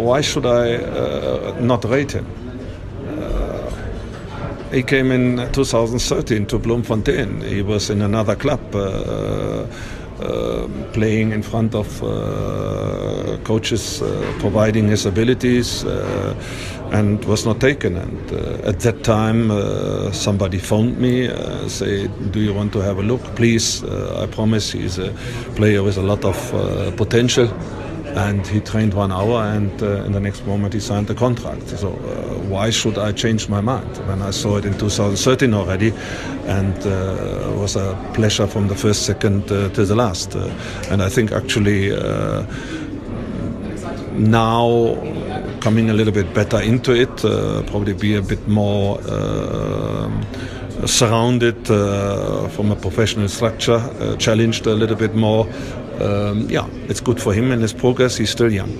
why should I uh, not rate him? Uh, he came in 2013 to Bloemfontein. He was in another club. Uh, uh, playing in front of uh, coaches, uh, providing his abilities, and was not taken. And at that time, somebody phoned me, say, "Do you want to have a look? Please, I promise he's a player with a lot of potential." And he trained one hour and uh, in the next moment he signed the contract. So uh, why should i change my mind when i saw it in 2013 already? And uh, it was a pleasure from the first second uh, to the last. Uh, and i think actually uh, now coming a little bit better into it probably be a bit more surrounded from a professional structure challenged a little bit more um, yeah, it's good for him and his progress. He's still young.